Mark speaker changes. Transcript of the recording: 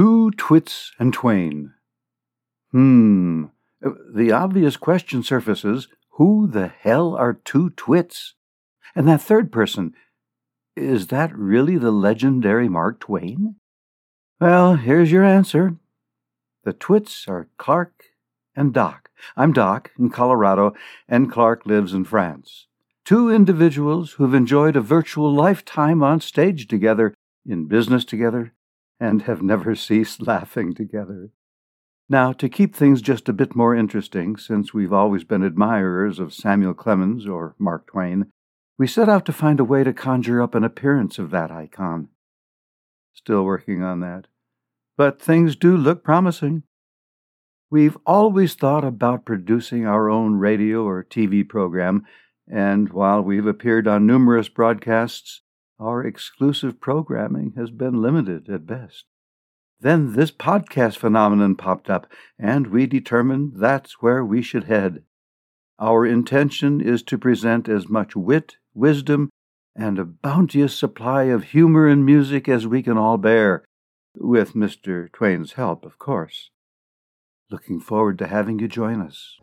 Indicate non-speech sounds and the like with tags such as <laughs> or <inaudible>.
Speaker 1: Two Twits and Twain. Hmm. The obvious question surfaces who the hell are two twits? And that third person, is that really the legendary Mark Twain? Well, here's your answer. The twits are Clark and Doc. I'm Doc in Colorado, and Clark lives in France. Two individuals who've enjoyed a virtual lifetime on stage together, in business together, and have never ceased <laughs> laughing together. Now, to keep things just a bit more interesting, since we've always been admirers of Samuel Clemens or Mark Twain, we set out to find a way to conjure up an appearance of that icon. Still working on that. But things do look promising. We've always thought about producing our own radio or TV program, and while we've appeared on numerous broadcasts, our exclusive programming has been limited at best. Then this podcast phenomenon popped up, and we determined that's where we should head. Our intention is to present as much wit, wisdom, and a bounteous supply of humor and music as we can all bear, with Mr. Twain's help, of course. Looking forward to having you join us.